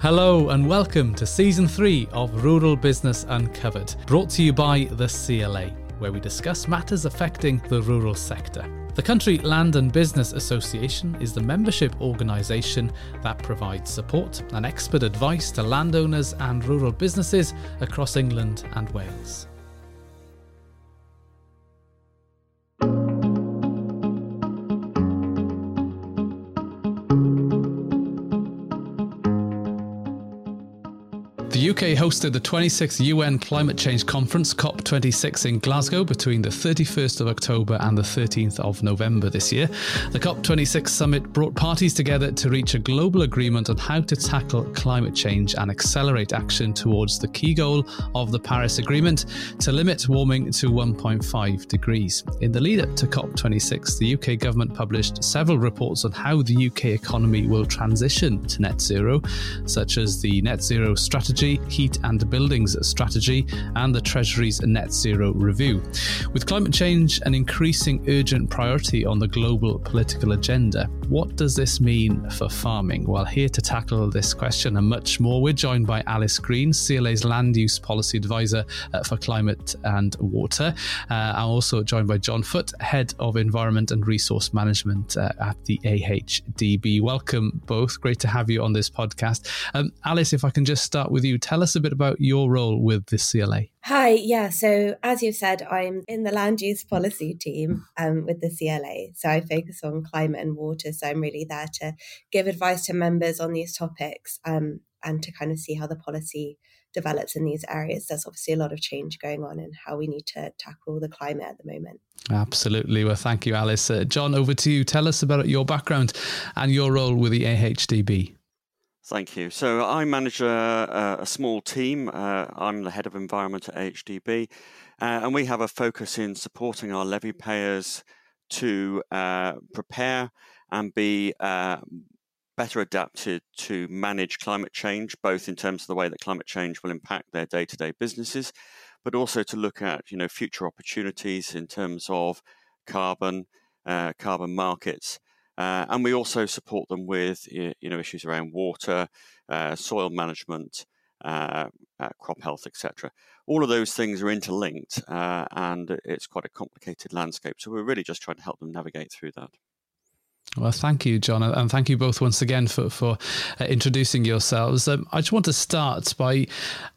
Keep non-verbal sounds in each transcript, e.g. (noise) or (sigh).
Hello and welcome to season three of Rural Business Uncovered, brought to you by the CLA, where we discuss matters affecting the rural sector. The Country Land and Business Association is the membership organisation that provides support and expert advice to landowners and rural businesses across England and Wales. The UK hosted the 26th UN Climate Change Conference, COP26, in Glasgow between the 31st of October and the 13th of November this year. The COP26 summit brought parties together to reach a global agreement on how to tackle climate change and accelerate action towards the key goal of the Paris Agreement to limit warming to 1.5 degrees. In the lead up to COP26, the UK government published several reports on how the UK economy will transition to net zero, such as the Net Zero Strategy Heat and Buildings Strategy, and the Treasury's Net Zero Review. With climate change an increasing urgent priority on the global political agenda, what does this mean for farming? Well, here to tackle this question and much more, we're joined by Alice Green, CLA's Land Use Policy Advisor uh, for Climate and Water. Uh, I'm also joined by John Foot, Head of Environment and Resource Management uh, at the AHDB. Welcome both. Great to have you on this podcast. Um, Alice, if I can just start with you, tell us a bit about your role with the CLA. Hi, yeah. So, as you've said, I'm in the land use policy team um, with the CLA. So, I focus on climate and water. So, I'm really there to give advice to members on these topics um, and to kind of see how the policy develops in these areas. There's obviously a lot of change going on in how we need to tackle the climate at the moment. Absolutely. Well, thank you, Alice. Uh, John, over to you. Tell us about your background and your role with the AHDB. Thank you. So I manage a, a small team. Uh, I'm the head of environment at AHDB, uh, and we have a focus in supporting our levy payers to uh, prepare and be uh, better adapted to manage climate change, both in terms of the way that climate change will impact their day-to-day businesses, but also to look at you know future opportunities in terms of carbon, uh, carbon markets uh, and we also support them with you know issues around water, uh, soil management, uh, uh crop health, etc. All of those things are interlinked, uh, and it's quite a complicated landscape. So we're really just trying to help them navigate through that. Well, thank you, John, and thank you both once again for for uh, introducing yourselves. Um, I just want to start by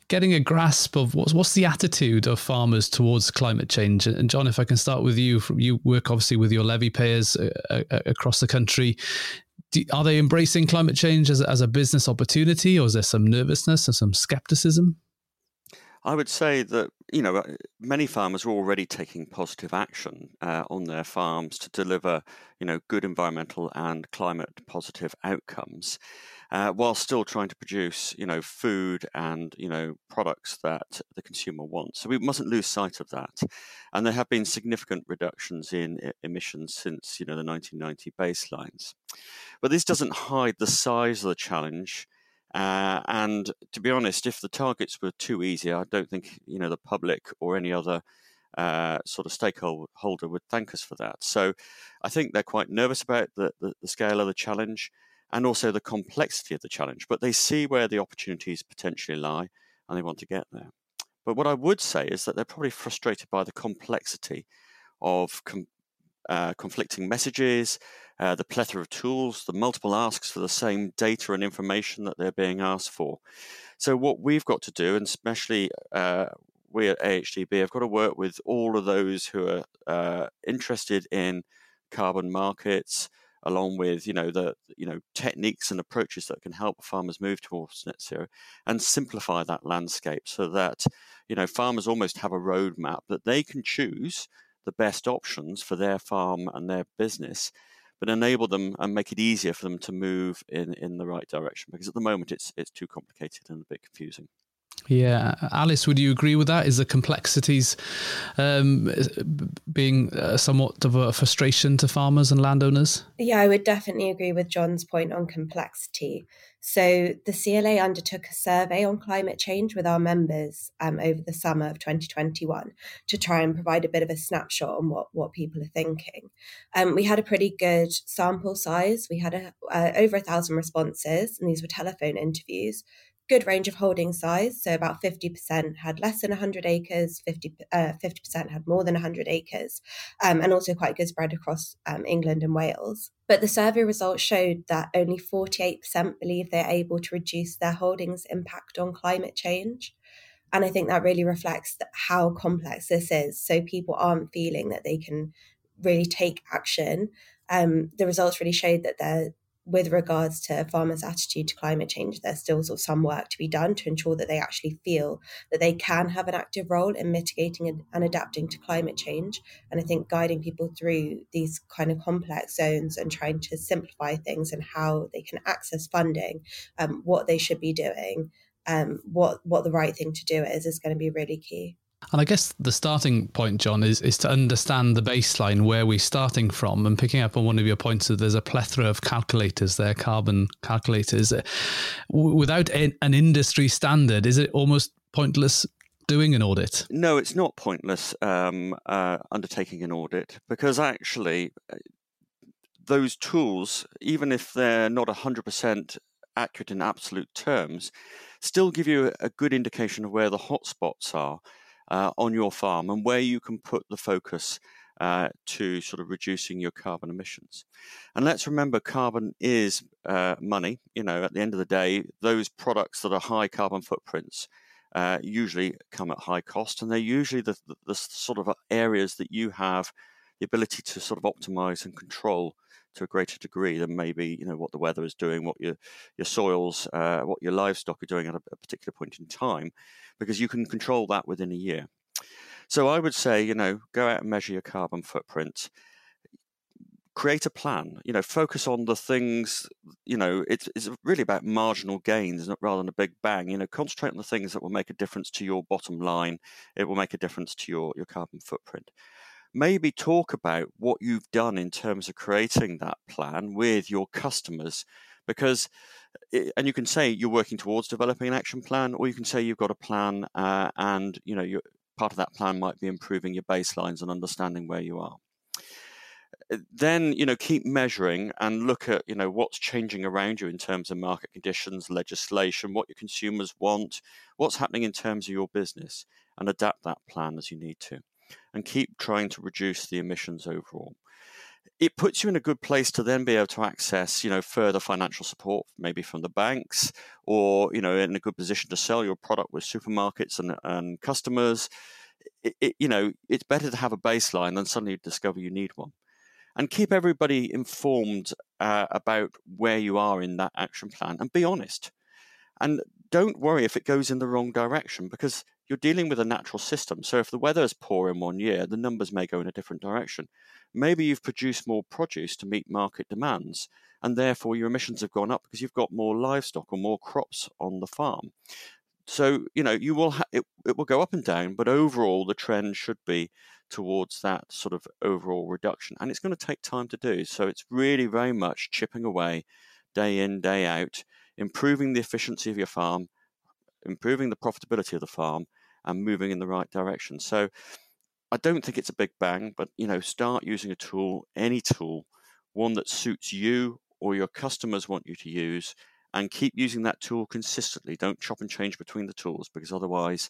getting a grasp of what's what's the attitude of farmers towards climate change. And John, if I can start with you, you work obviously with your levy payers uh, uh, across the country. Do, are they embracing climate change as as a business opportunity, or is there some nervousness or some skepticism? I would say that you know uh, many farmers are already taking positive action uh, on their farms to deliver you know good environmental and climate positive outcomes, uh, while still trying to produce you know food and you know products that the consumer wants. So we mustn't lose sight of that. And there have been significant reductions in emissions since you know the 1990 baselines, but this doesn't hide the size of the challenge uh, and to be honest, if the targets were too easy, I don't think you know the public or any other uh, sort of stakeholder would thank us for that. So I think they're quite nervous about the, the, the, scale of the challenge and also the complexity of the challenge, but they see where the opportunities potentially lie and they want to get there. But what I would say is that they're probably frustrated by the complexity of com- uh, conflicting messages, uh, the plethora of tools, the multiple asks for the same data and information that they're being asked for. So, what we've got to do, and especially uh, we at AHDB have got to work with all of those who are uh, interested in carbon markets, along with you know the you know techniques and approaches that can help farmers move towards net zero, and simplify that landscape so that you know farmers almost have a roadmap that they can choose the best options for their farm and their business, but enable them and make it easier for them to move in, in the right direction. Because at the moment, it's it's too complicated and a bit confusing. Yeah, Alice, would you agree with that? Is the complexities um, being uh, somewhat of a frustration to farmers and landowners? Yeah, I would definitely agree with John's point on complexity. So the CLA undertook a survey on climate change with our members um, over the summer of 2021 to try and provide a bit of a snapshot on what, what people are thinking. Um, we had a pretty good sample size. We had a, uh, over a thousand responses, and these were telephone interviews good range of holding size. So about 50% had less than 100 acres, 50, uh, 50% had more than 100 acres, um, and also quite good spread across um, England and Wales. But the survey results showed that only 48% believe they're able to reduce their holdings' impact on climate change. And I think that really reflects how complex this is. So people aren't feeling that they can really take action. Um, the results really showed that they're with regards to farmers' attitude to climate change, there's still sort of some work to be done to ensure that they actually feel that they can have an active role in mitigating and, adapting to climate change. And I think guiding people through these kind of complex zones and trying to simplify things and how they can access funding, um, what they should be doing, um, what what the right thing to do is, is going to be really key. And I guess the starting point, John, is, is to understand the baseline where we're starting from. And picking up on one of your points that there's a plethora of calculators there, carbon calculators. Without an industry standard, is it almost pointless doing an audit? No, it's not pointless um, uh, undertaking an audit because actually uh, those tools, even if they're not 100% accurate in absolute terms, still give you a good indication of where the hotspots are uh, on your farm and where you can put the focus uh, to sort of reducing your carbon emissions. And let's remember, carbon is uh, money. You know, at the end of the day, those products that are high carbon footprints uh, usually come at high cost, and they're usually the, the, the, sort of areas that you have the ability to sort of optimize and control to a greater degree than maybe you know what the weather is doing, what your your soils, uh, what your livestock are doing at a, a particular point in time, because you can control that within a year. So I would say, you know, go out and measure your carbon footprint. Create a plan. You know, focus on the things. You know, it's it's really about marginal gains rather than a big bang. You know, concentrate on the things that will make a difference to your bottom line. It will make a difference to your your carbon footprint maybe talk about what you've done in terms of creating that plan with your customers because and you can say you're working towards developing an action plan or you can say you've got a plan uh, and you know part of that plan might be improving your baselines and understanding where you are. Uh, then you know keep measuring and look at you know what's changing around you in terms of market conditions legislation what your consumers want what's happening in terms of your business and adapt that plan as you need to and keep trying to reduce the emissions overall. It puts you in a good place to then be able to access, you know, further financial support, maybe from the banks, or you know, in a good position to sell your product with supermarkets and, and customers. It, it, you know, it's better to have a baseline than suddenly discover you need one and keep everybody informed uh, about where you are in that action plan and be honest. And don't worry if it goes in the wrong direction because you're dealing with a natural system. So if the weather is poor in one year, the numbers may go in a different direction. Maybe you've produced more produce to meet market demands, and therefore your emissions have gone up because you've got more livestock or more crops on the farm. So you know you will ha- it, it will go up and down, but overall the trend should be towards that sort of overall reduction, and it's going to take time to do. So it's really very much chipping away, day in day out, improving the efficiency of your farm, improving the profitability of the farm and moving in the right direction. So I don't think it's a big bang, but you know, start using a tool, any tool, one that suits you or your customers want you to use, and keep using that tool consistently. Don't chop and change between the tools because otherwise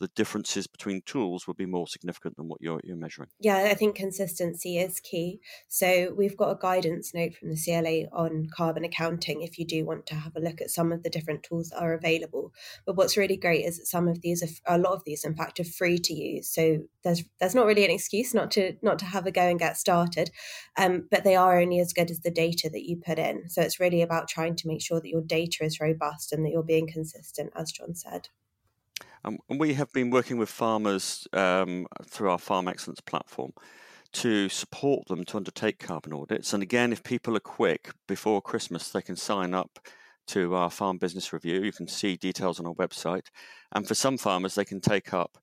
the differences between tools will be more significant than what you're, you're measuring. Yeah, I think consistency is key. So we've got a guidance note from the CLA on carbon accounting if you do want to have a look at some of the different tools that are available. But what's really great is that some of these are a lot of these in fact are free to use. So there's there's not really an excuse not to not to have a go and get started. Um, but they are only as good as the data that you put in. So it's really about trying to make sure that your data is robust and that you're being consistent, as John said. Um, and we have been working with farmers um, through our Farm Excellence platform to support them to undertake carbon audits. And again, if people are quick before Christmas, they can sign up to our farm business review. You can see details on our website. And for some farmers, they can take up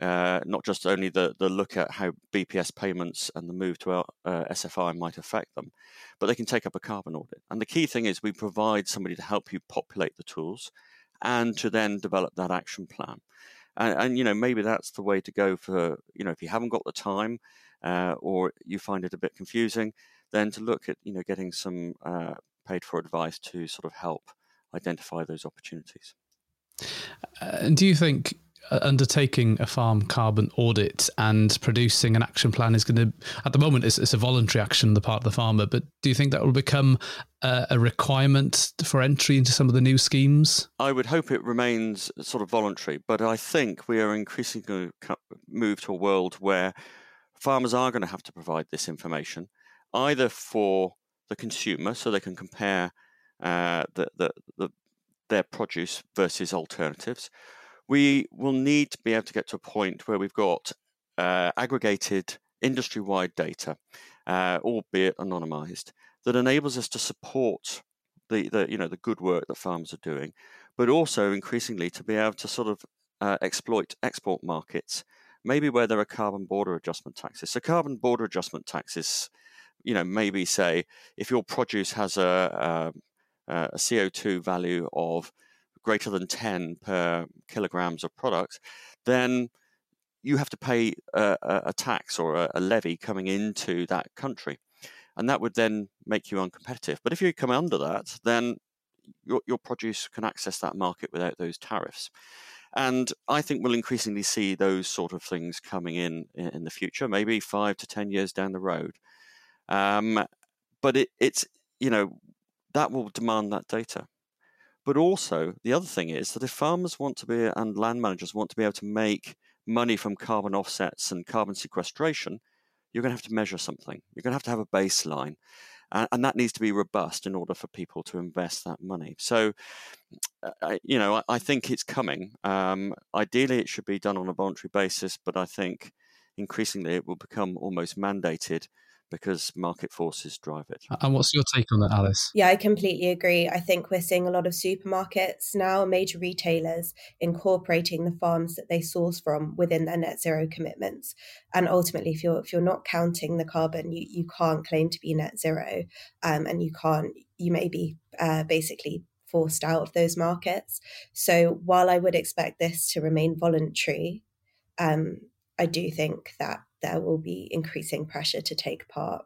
uh, not just only the, the look at how BPS payments and the move to uh, SFI might affect them, but they can take up a carbon audit. And the key thing is we provide somebody to help you populate the tools and to then develop that action plan. And, and you know maybe that's the way to go for you know if you haven't got the time uh, or you find it a bit confusing, then to look at you know getting some uh, paid for advice to sort of help identify those opportunities. Uh, and do you think undertaking a farm carbon audit and producing an action plan is going to, at the moment, it's, it's, a voluntary action on the part of the farmer, but do you think that will become a, a requirement for entry into some of the new schemes? I would hope it remains sort of voluntary, but I think we are increasingly going to a world where farmers are going to have to provide this information either for the consumer so they can compare uh, the, the, the, their produce versus alternatives. We will need to be able to get to a point where we've got uh, aggregated industry wide data, uh, albeit anonymized, that enables us to support the, the, you know, the good work that farmers are doing, but also increasingly to be able to sort of uh, exploit export markets, maybe where there are carbon border adjustment taxes. So, carbon border adjustment taxes you know, maybe say if your produce has a, a, a CO2 value of greater than 10 per kilograms of product, then you have to pay a, a tax or a, a, levy coming into that country. And that would then make you uncompetitive. But if you come under that, then your, your produce can access that market without those tariffs. And I think we'll increasingly see those sort of things coming in in the future, maybe five to 10 years down the road. Um, but it, it's, you know, that will demand that data. But also, the other thing is that if farmers want to be, and land managers want to be able to make money from carbon offsets and carbon sequestration, you're going to have to measure something. You're going to have to have a baseline. And, and that needs to be robust in order for people to invest that money. So, uh, you know, I, I, think it's coming. Um, ideally, it should be done on a voluntary basis, but I think increasingly it will become almost mandated because market forces drive it. And what's your take on that, Alice? Yeah, I completely agree. I think we're seeing a lot of supermarkets now, major retailers incorporating the farms that they source from within their net zero commitments. And ultimately, if you're if you're not counting the carbon, you you can't claim to be net zero, um, and you can't. You may be uh, basically forced out of those markets. So while I would expect this to remain voluntary, um, I do think that there will be increasing pressure to take part.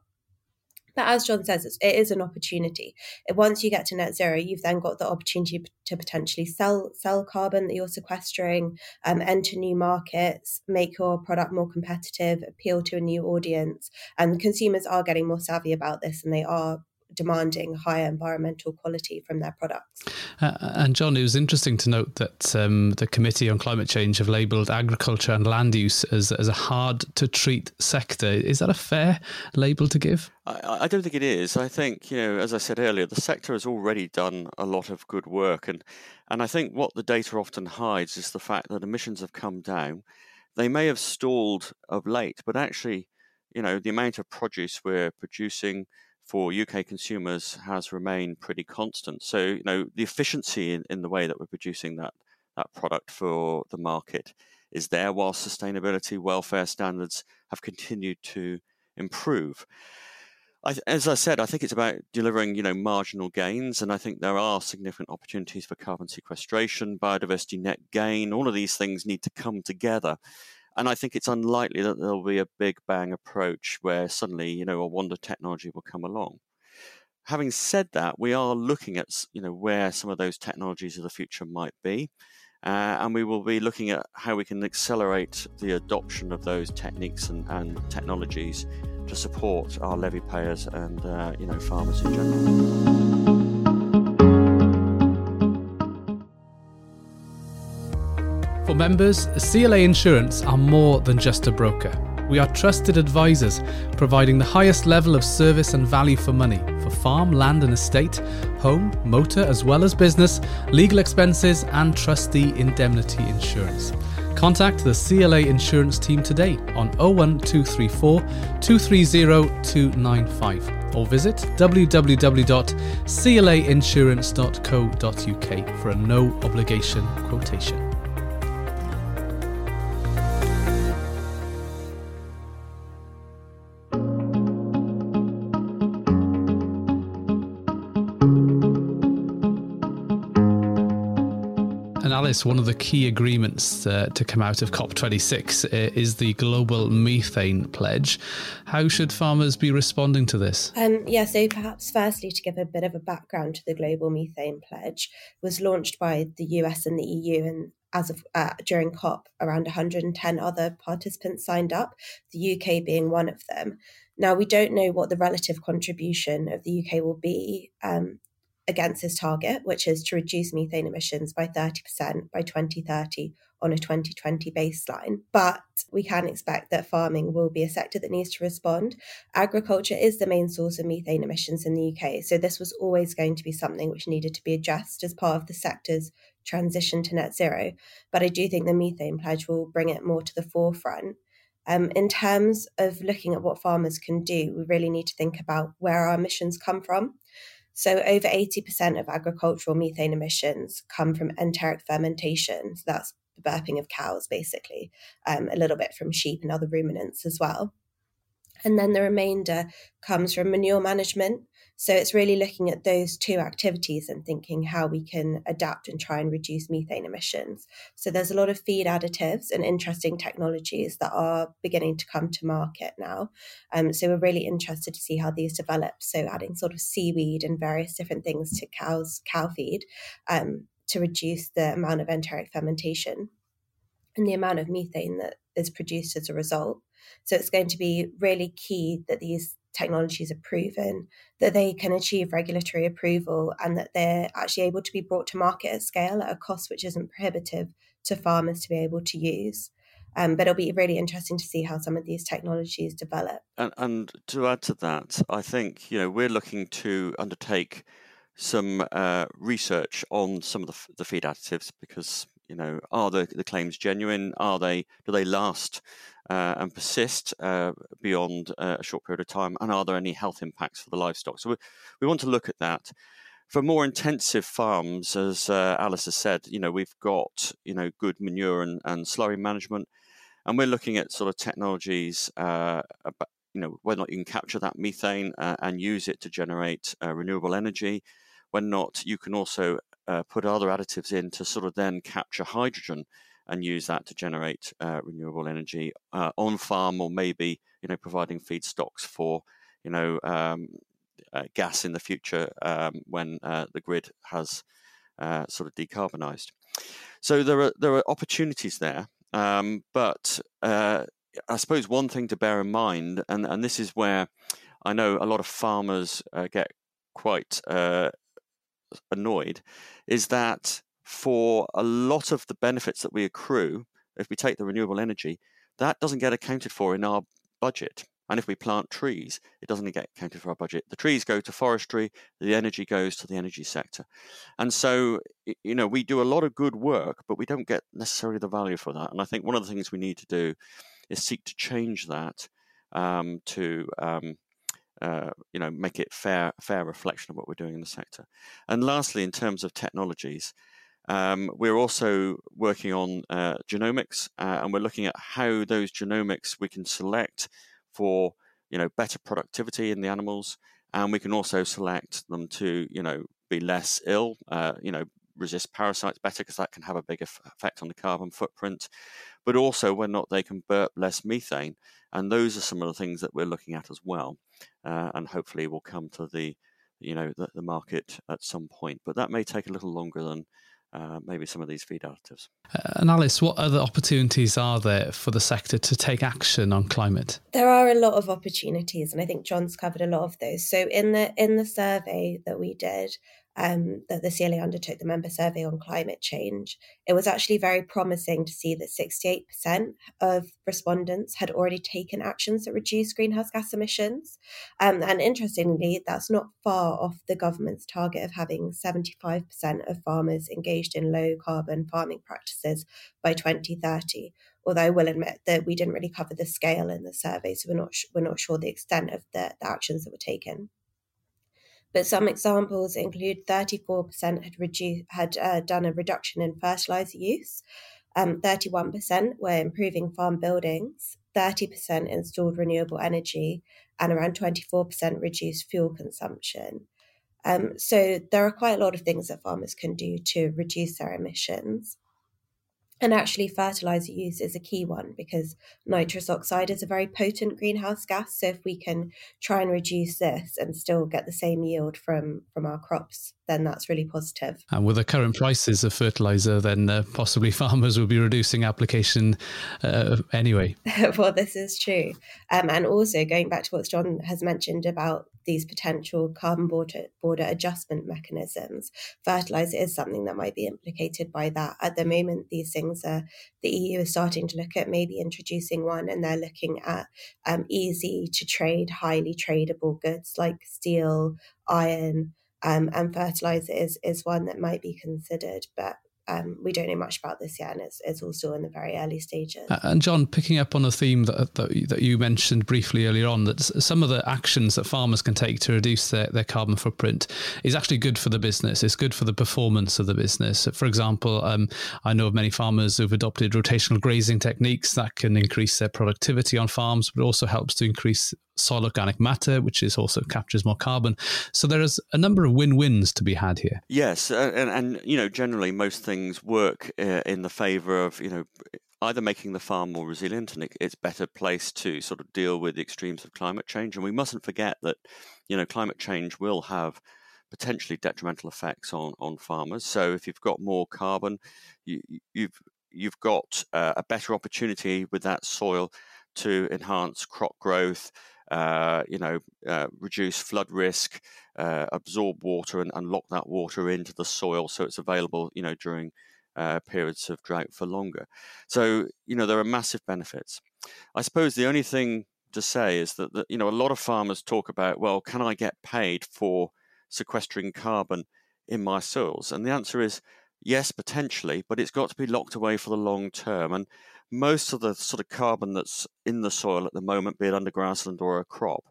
But as John says, it is an opportunity. Once you get to net zero, you've then got the opportunity to potentially sell sell carbon that you're sequestering, um, enter new markets, make your product more competitive, appeal to a new audience. And consumers are getting more savvy about this, and they are demanding higher environmental quality from their products. Uh, and John, it was interesting to note that um, the Committee on Climate Change have labelled agriculture and land use as, as a hard to treat sector. Is that a fair label to give? I, I, don't think it is. I think, you know, as I said earlier, the sector has already done a lot of good work. And, and I think what the data often hides is the fact that emissions have come down. They may have stalled of late, but actually, you know, the amount of produce we're producing, for UK consumers has remained pretty constant. So, you know, the efficiency in, in the way that we're producing that, that product for the market is there, while sustainability, welfare standards have continued to improve. I, as I said, I think it's about delivering, you know, marginal gains, and I think there are significant opportunities for carbon sequestration, biodiversity net gain. All of these things need to come together and I think it's unlikely that there'll be a big bang approach where suddenly, you know, a wonder technology will come along. Having said that, we are looking at, you know, where some of those technologies of the future might be. Uh, and we will be looking at how we can accelerate the adoption of those techniques and, and technologies to support our levy payers and uh, you know farmers in general. For members, CLA Insurance are more than just a broker. We are trusted advisors, providing the highest level of service and value for money for farm, land and estate, home, motor, as well as business, legal expenses, and trustee indemnity insurance. Contact the CLA insurance team today on 01234 230 295 or visit www.clainsurance.co.uk for a no obligation quotation. Alice, one of the key agreements uh, to come out of COP26 uh, is the Global Methane Pledge. How should farmers be responding to this? Um, yeah, so perhaps firstly, to give a bit of a background to the Global Methane Pledge, was launched by the US and the EU and as of uh, during COP, around 110 other participants signed up, the UK being one of them. Now, we don't know what the relative contribution of the UK will be um, against this target, which is to reduce methane emissions by 30% by 2030 on a 2020 baseline. But we can expect that farming will be a sector that needs to respond. Agriculture is the main source of methane emissions in the UK, so this was always going to be something which needed to be addressed as part of the sector's transition to net zero. But I do think the methane pledge will bring it more to the forefront. Um, in terms of looking at what farmers can do, we really need to think about where our emissions come from. So, over 80% of agricultural methane emissions come from enteric fermentation. So, that's the burping of cows, basically, um, a little bit from sheep and other ruminants as well. And then the remainder comes from manure management, so it's really looking at those two activities and thinking how we can adapt and try and reduce methane emissions. So there's a lot of feed additives and interesting technologies that are beginning to come to market now. Um, so we're really interested to see how these develop. So adding sort of seaweed and various different things to cows cow feed um, to reduce the amount of enteric fermentation and the amount of methane that is produced as a result. So it's going to be really key that these technologies are proven, that they can achieve regulatory approval, and that they're actually able to be brought to market at scale at a cost which isn't prohibitive to farmers to be able to use. Um, but it'll be really interesting to see how some of these technologies develop. And, and to add to that, I think you know we're looking to undertake some uh, research on some of the, the feed additives because you know are the, the claims genuine? Are they do they last and persist uh, beyond uh, a short period of time? And are there any health impacts for the livestock? So we, we want to look at that. For more intensive farms, as uh, Alice has said, you know we've got you know good manure and, and slurry management, and we're looking at sort of technologies uh, about, you know whether or not you can capture that methane uh, and use it to generate uh, renewable energy when not you can also uh, put other additives in to sort of then capture hydrogen and use that to generate uh, renewable energy uh, on farm or maybe you know providing feedstocks for you know um, uh, gas in the future um, when uh, the grid has uh, sort of decarbonized. So there are there are opportunities there, um, but uh, I suppose one thing to bear in mind, and and this is where I know a lot of farmers get quite annoyed, is that for a lot of the benefits that we accrue, if we take the renewable energy, that doesn't get accounted for in our budget. And if we plant trees, it doesn't get accounted for our budget. The trees go to forestry, the energy goes to the energy sector. And so, you know, we do a lot of good work, but we don't get necessarily the value for that. And I think one of the things we need to do is seek to change that um, to um, uh, you know make it fair fair reflection of what we're doing in the sector. And lastly, in terms of technologies, um, we're also working on uh, genomics, uh, and we're looking at how those genomics we can select for you know better productivity in the animals, and we can also select them to you know be less ill, uh, you know resist parasites better because that can have a big effect on the carbon footprint, but also whether or not they can burp less methane, and those are some of the things that we're looking at as well, uh, and hopefully will come to the you know the, the market at some point, but that may take a little longer than uh, maybe some of these feed additives. Uh, and Alice, what other opportunities are there for the sector to take action on climate? There are a lot of opportunities, and I think John's covered a lot of those. So in the in the survey that we did, um, that the CLA undertook the member survey on climate change, it was actually very promising to see that 68% of respondents had already taken actions that reduce greenhouse gas emissions. Um, and interestingly, that's not far off the government's target of having 75% of farmers engaged in low carbon farming practices by 2030. Although I will admit that we didn't really cover the scale in the survey, so we're not we're not sure the extent of the, the actions that were taken. But some examples include 34% had reduced had uh, done a reduction in fertilizer use, um, 31% were improving farm buildings, 30% installed renewable energy, and around 24% reduced fuel consumption. Um, so there are quite a lot of things that farmers can do to reduce their emissions. And actually, fertilizer use is a key one because nitrous oxide is a very potent greenhouse gas. So, if we can try and reduce this and still get the same yield from, from our crops, then that's really positive. And with the current prices of fertilizer, then uh, possibly (laughs) farmers will be reducing application uh, anyway. (laughs) well, this is true. Um, and also, going back to what John has mentioned about these potential carbon border, border adjustment mechanisms. Fertilizer is something that might be implicated by that. At the moment, these things are the EU is starting to look at maybe introducing one, and they're looking at um, easy to trade, highly tradable goods like steel, iron. Um, and fertilizer is, is one that might be considered, but um, we don't know much about this yet, and it's, it's all still in the very early stages. And John, picking up on a theme that, that, that you mentioned briefly earlier on, that some of the actions that farmers can take to reduce their, their carbon footprint is actually good for the business. It's good for the performance of the business. For example, um, I know of many farmers who've adopted rotational grazing techniques that can increase their productivity on farms, but also helps to increase soil organic matter, which is also captures more carbon. So there is a number of win-wins to be had here. Yes, and, and you know generally most things work uh, in the favour of you know either making the farm more resilient and it, it's better placed to sort of deal with the extremes of climate change. And we mustn't forget that you know climate change will have potentially detrimental effects on on farmers. So if you've got more carbon, you, you've you've got uh, a better opportunity with that soil to enhance crop growth, uh, you know, uh, reduce flood risk, uh, absorb water and, and, lock that water into the soil so it's available, you know, during uh, periods of drought for longer. So, you know, there are massive benefits. I suppose the only thing to say is that, that, you know, a lot of farmers talk about, well, can I get paid for sequestering carbon in my soils? And the answer is yes, potentially, but it's got to be locked away for the long term. And most of the sort of carbon that's in the soil at the moment, be it under grassland or a crop,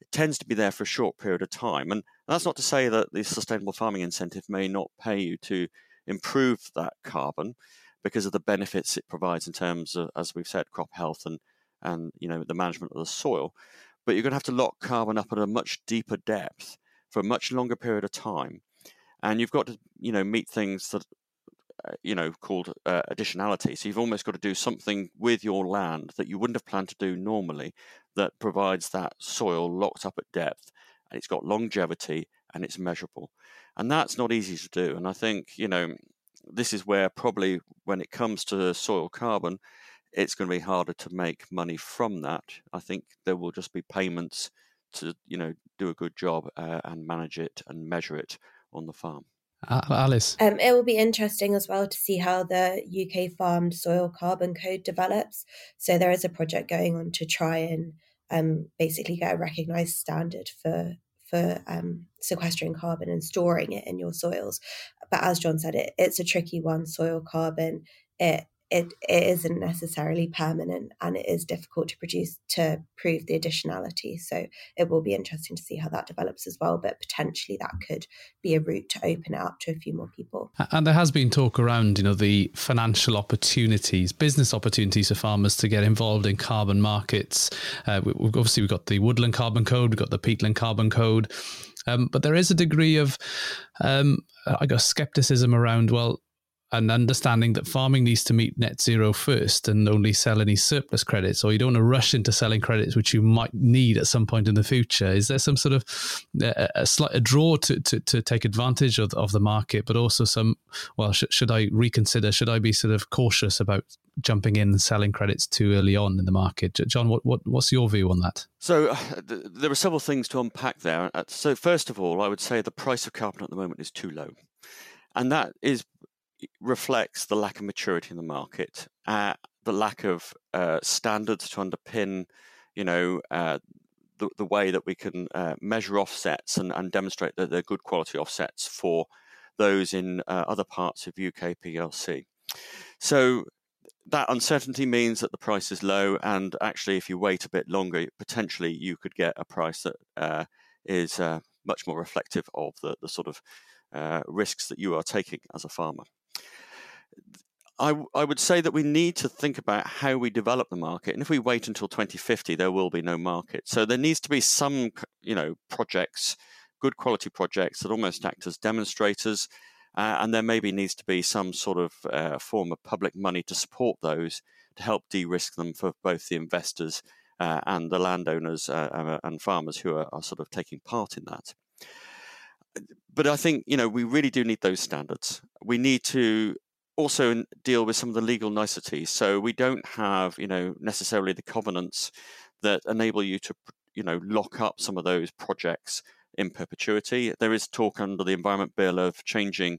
it tends to be there for a short period of time. And that's not to say that the sustainable farming incentive may not pay you to improve that carbon because of the benefits it provides in terms of, as we've said, crop health and and you know the management of the soil. But you're going to have to lock carbon up at a much deeper depth for a much longer period of time, and you've got to you know meet things that you know, called uh, additionality. So you've almost got to do something with your land that you wouldn't have planned to do normally that provides that soil locked up at depth and it's got longevity and it's measurable. And that's not easy to do. And I think, you know, this is where probably when it comes to soil carbon, it's going to be harder to make money from that. I think there will just be payments to, you know, do a good job uh, and manage it and measure it on the farm. Alice. Um, it will be interesting as well to see how the UK farmed soil carbon code develops. So there is a project going on to try and um, basically get a recognised standard for for um, sequestering carbon and storing it in your soils. But as John said, it, it's a tricky one. Soil carbon it it, it isn't necessarily permanent and it is difficult to produce to prove the additionality. So it will be interesting to see how that develops as well. But potentially that could be a route to open it up to a few more people. And there has been talk around, you know, the financial opportunities, business opportunities for farmers to get involved in carbon markets. Uh, we, obviously, we've got the woodland carbon code, we've got the peatland carbon code. Um, but there is a degree of, um, I guess, skepticism around, well, an understanding that farming needs to meet net zero first and only sell any surplus credits, or you don't want to rush into selling credits which you might need at some point in the future. Is there some sort of a, a slight a draw to, to, to take advantage of, of the market, but also some, well, sh- should I reconsider? Should I be sort of cautious about jumping in and selling credits too early on in the market? John, what, what what's your view on that? So uh, th- there are several things to unpack there. Uh, so first of all, I would say the price of carbon at the moment is too low, and that is reflects the lack of maturity in the market, uh, the lack of uh, standards to underpin, you know, uh, the, the way that we can uh, measure offsets and, and demonstrate that they're good quality offsets for those in uh, other parts of UK PLC. So that uncertainty means that the price is low, and actually, if you wait a bit longer, potentially you could get a price that uh, is much more reflective of the, the sort of risks that you are taking as a farmer. I, I would say that we need to think about how we develop the market. And if we wait until 2050, there will be no market. So there needs to be some, you know, projects, good quality projects that almost act as demonstrators. Uh, and there maybe needs to be some sort of uh, form of public money to support those to help de-risk them for both the investors uh, and the landowners uh, and farmers who are, are sort of taking part in that but I think you know we really do need those standards. We need to also deal with some of the legal niceties. So we don't have, you know, necessarily the covenants that enable you to, you know, lock up some of those projects in perpetuity. There is talk under the Environment Bill of changing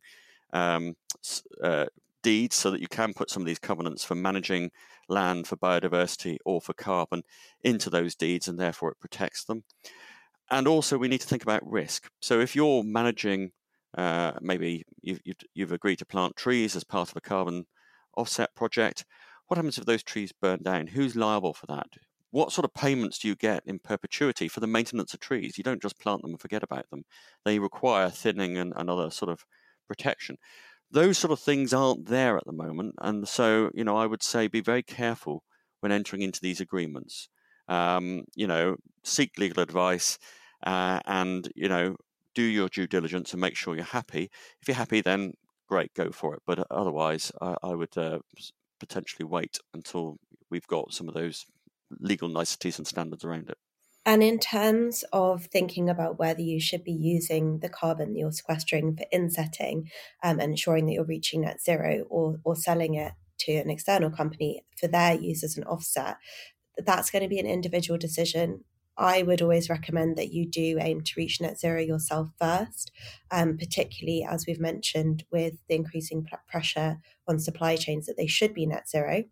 um, uh, deeds so that you can put some of these covenants for managing land for biodiversity or for carbon into those deeds, and therefore it protects them. And also, we need to think about risk. So if you're managing uh, maybe you've, you've, you've, agreed to plant trees as part of a carbon offset project. What happens if those trees burn down? Who's liable for that? What sort of payments do you get in perpetuity for the maintenance of trees? You don't just plant them and forget about them. They require thinning and, and other sort of protection. Those sort of things aren't there at the moment. And so, you know, I would say be very careful when entering into these agreements. Um, you know, seek legal advice uh, and, you know, do your due diligence and make sure you're happy. If you're happy, then great, go for it. But uh, otherwise, I, I would uh, potentially wait until we've got some of those legal niceties and standards around it. And in terms of thinking about whether you should be using the carbon that you're sequestering for insetting um, and ensuring that you're reaching net zero or, or selling it to an external company for their use as an offset, that's going to be an individual decision I would always recommend that you do aim to reach net zero yourself first, um, particularly as we've mentioned with the increasing pressure on supply chains that they should be net zero.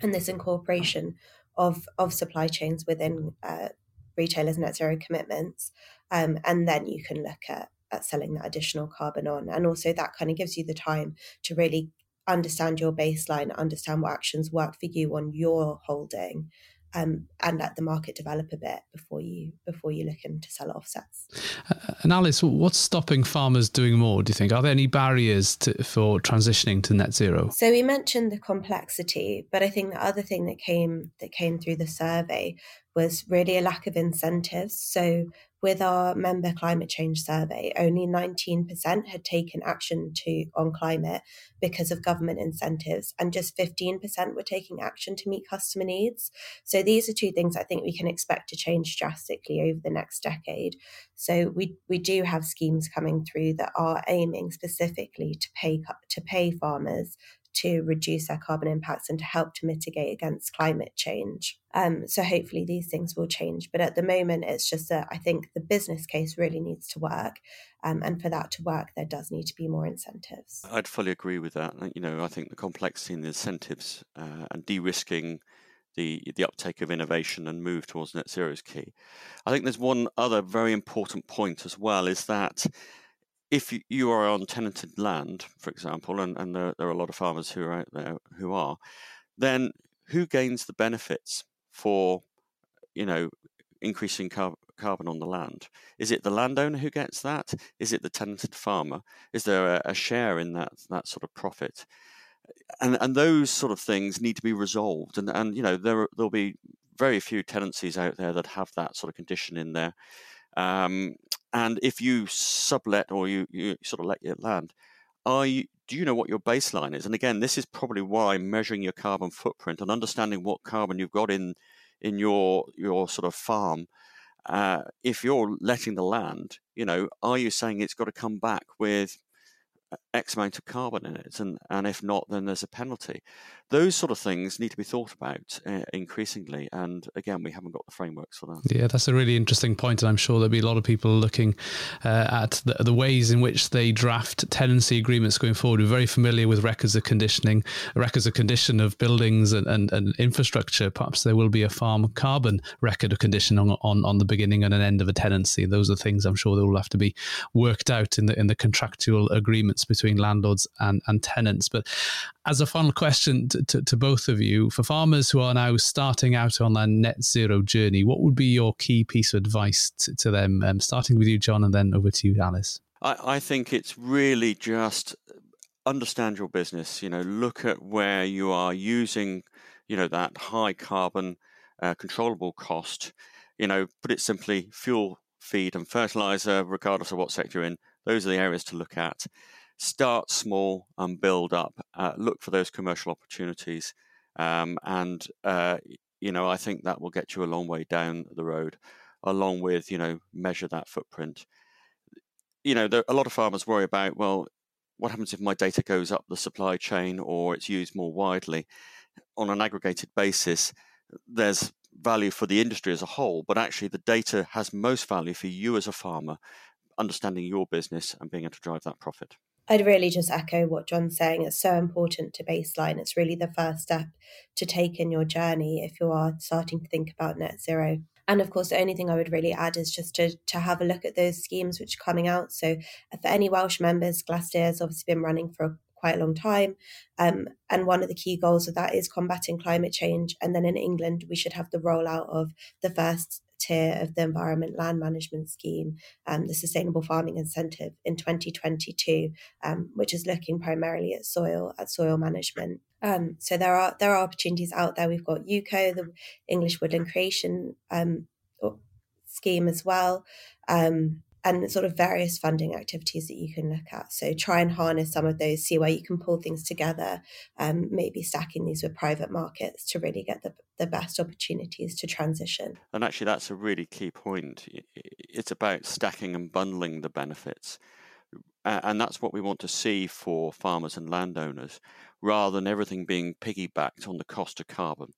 And this incorporation of, of supply chains within uh, retailers' net zero commitments. Um, and then you can look at, at selling that additional carbon on. And also, that kind of gives you the time to really understand your baseline, understand what actions work for you on your holding, um, and let the market develop a bit before you before you look into sell offsets. Uh, and Alice, what's stopping farmers doing more? Do you think are there any barriers to, for transitioning to net zero? So we mentioned the complexity, but I think the other thing that came that came through the survey was really a lack of incentives. So with our member climate change survey, only 19% had taken action to on climate because of government incentives, and just 15% were taking action to meet customer needs. So these are two things I think we can expect to change drastically over the next decade. So we we do have schemes coming through that are aiming specifically to pay to pay farmers to reduce their carbon impacts and to help to mitigate against climate change. Um, so hopefully these things will change. But at the moment, it's just that I think the business case really needs to work. Um, and for that to work, there does need to be more incentives. I'd fully agree with that. You know, I think the complexity in the incentives uh, and de-risking the the uptake of innovation and move towards net zero is key. I think there's one other very important point as well is that if you are on tenanted land, for example, and, and there, there, are a lot of farmers who are out there who are, then who gains the benefits for, you know, increasing car- carbon on the land? Is it the landowner who gets that? Is it the tenanted farmer? Is there a, a share in that that sort of profit? And and those sort of things need to be resolved. And and you know there there'll be very few tenancies out there that have that sort of condition in there. Um, and if you sublet or you, you sort of let your land, are you, do you know what your baseline is? And again, this is probably why measuring your carbon footprint and understanding what carbon you've got in in your your sort of farm. Uh, if you're letting the land, you know, are you saying it's got to come back with X amount of carbon in it, and, and if not, then there's a penalty. Those sort of things need to be thought about uh, increasingly, and again, we haven't got the frameworks for that. Yeah, that's a really interesting point, and I'm sure there'll be a lot of people looking uh, at the, the, ways in which they draft tenancy agreements going forward. We're very familiar with records of conditioning, records of condition of buildings and, and, and infrastructure. Perhaps there will be a farm carbon record of condition on, on, on the beginning and an end of a tenancy. Those are things I'm sure that will have to be worked out in the in the contractual agreements between landlords and, and tenants. But as a final question to, to, to, both of you, for farmers who are now starting out on their net zero journey, what would be your key piece of advice to, to them? Um, starting with you, John, and then over to you, Alice. I, I think it's really just understand your business. You know, look at where you are using, you know, that high carbon uh, controllable cost. You know, put it simply, fuel, feed, and fertilizer, regardless of what sector you're in. Those are the areas to look at start small and build up. Uh, look for those commercial opportunities, um, and uh, you know I think that will get you a long way down the road. Along with you know measure that footprint. You know there, a lot of farmers worry about well, what happens if my data goes up the supply chain or it's used more widely? On an aggregated basis, there's value for the industry as a whole, but actually the data has most value for you as a farmer, understanding your business and being able to drive that profit. I'd really just echo what John's saying. It's so important to baseline. It's really the first step to take in your journey if you are starting to think about net zero. And of course, the only thing I would really add is just to, to have a look at those schemes which are coming out. So, for any Welsh members, Glastir has obviously been running for quite a long time. Um, and one of the key goals of that is combating climate change. And then in England, we should have the rollout of the first tier of the Environment Land Management Scheme, um, the Sustainable Farming Incentive in 2022, um, which is looking primarily at soil at soil management. Um, so there are there are opportunities out there. We've got EWCO, the English Woodland Creation um, scheme as well. Um, and sort of various funding activities that you can look at. So try and harness some of those, see where you can pull things together, um, maybe stacking these with private markets to really get the, the best opportunities to transition. And actually, that's a really key point. It's about stacking and bundling the benefits. And that's what we want to see for farmers and landowners, rather than everything being piggybacked on the cost of carbon.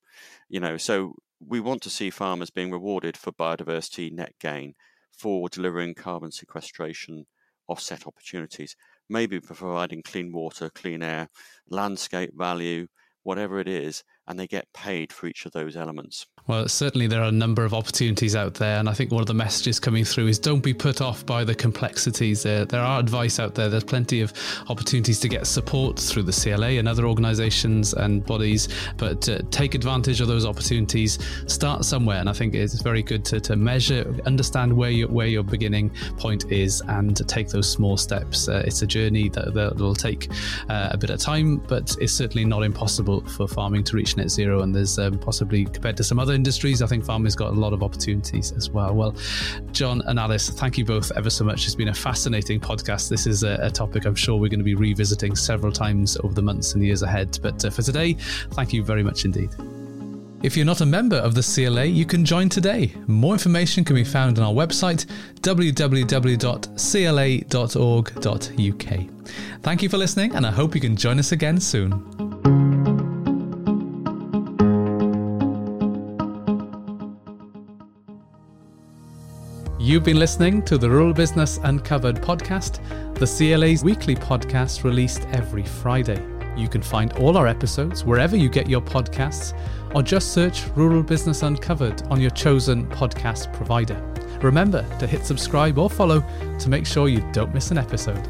You know, so we want to see farmers being rewarded for biodiversity net gain for delivering carbon sequestration offset opportunities, maybe providing clean water, clean air, landscape value, whatever it is, and they get paid for each of those elements. Well, certainly there are a number of opportunities out there, and I think one of the messages coming through is don't be put off by the complexities. There, there are advice out there. There's plenty of opportunities to get support through the CLA and other organisations and bodies, but uh, take advantage of those opportunities. Start somewhere, and I think it's very good to, to measure, understand where your where your beginning point is, and take those small steps. Uh, it's a journey that, that will take uh, a bit of time, but it's certainly not impossible for farming to reach net zero. And there's um, possibly compared to some other other industries, I think farming's got a lot of opportunities as well. Well, John and Alice, thank you both ever so much. It's been a fascinating podcast. This is a, a topic I'm sure we're going to be revisiting several times over the months and years ahead. But uh, for today, thank you very much indeed. If you're not a member of the CLA, you can join today. More information can be found on our website, www.cla.org.uk. Thank you for listening, and I hope you can join us again soon. You've been listening to the Rural Business Uncovered podcast, the CLA's weekly podcast released every Friday. You can find all our episodes wherever you get your podcasts, or just search Rural Business Uncovered on your chosen podcast provider. Remember to hit subscribe or follow to make sure you don't miss an episode.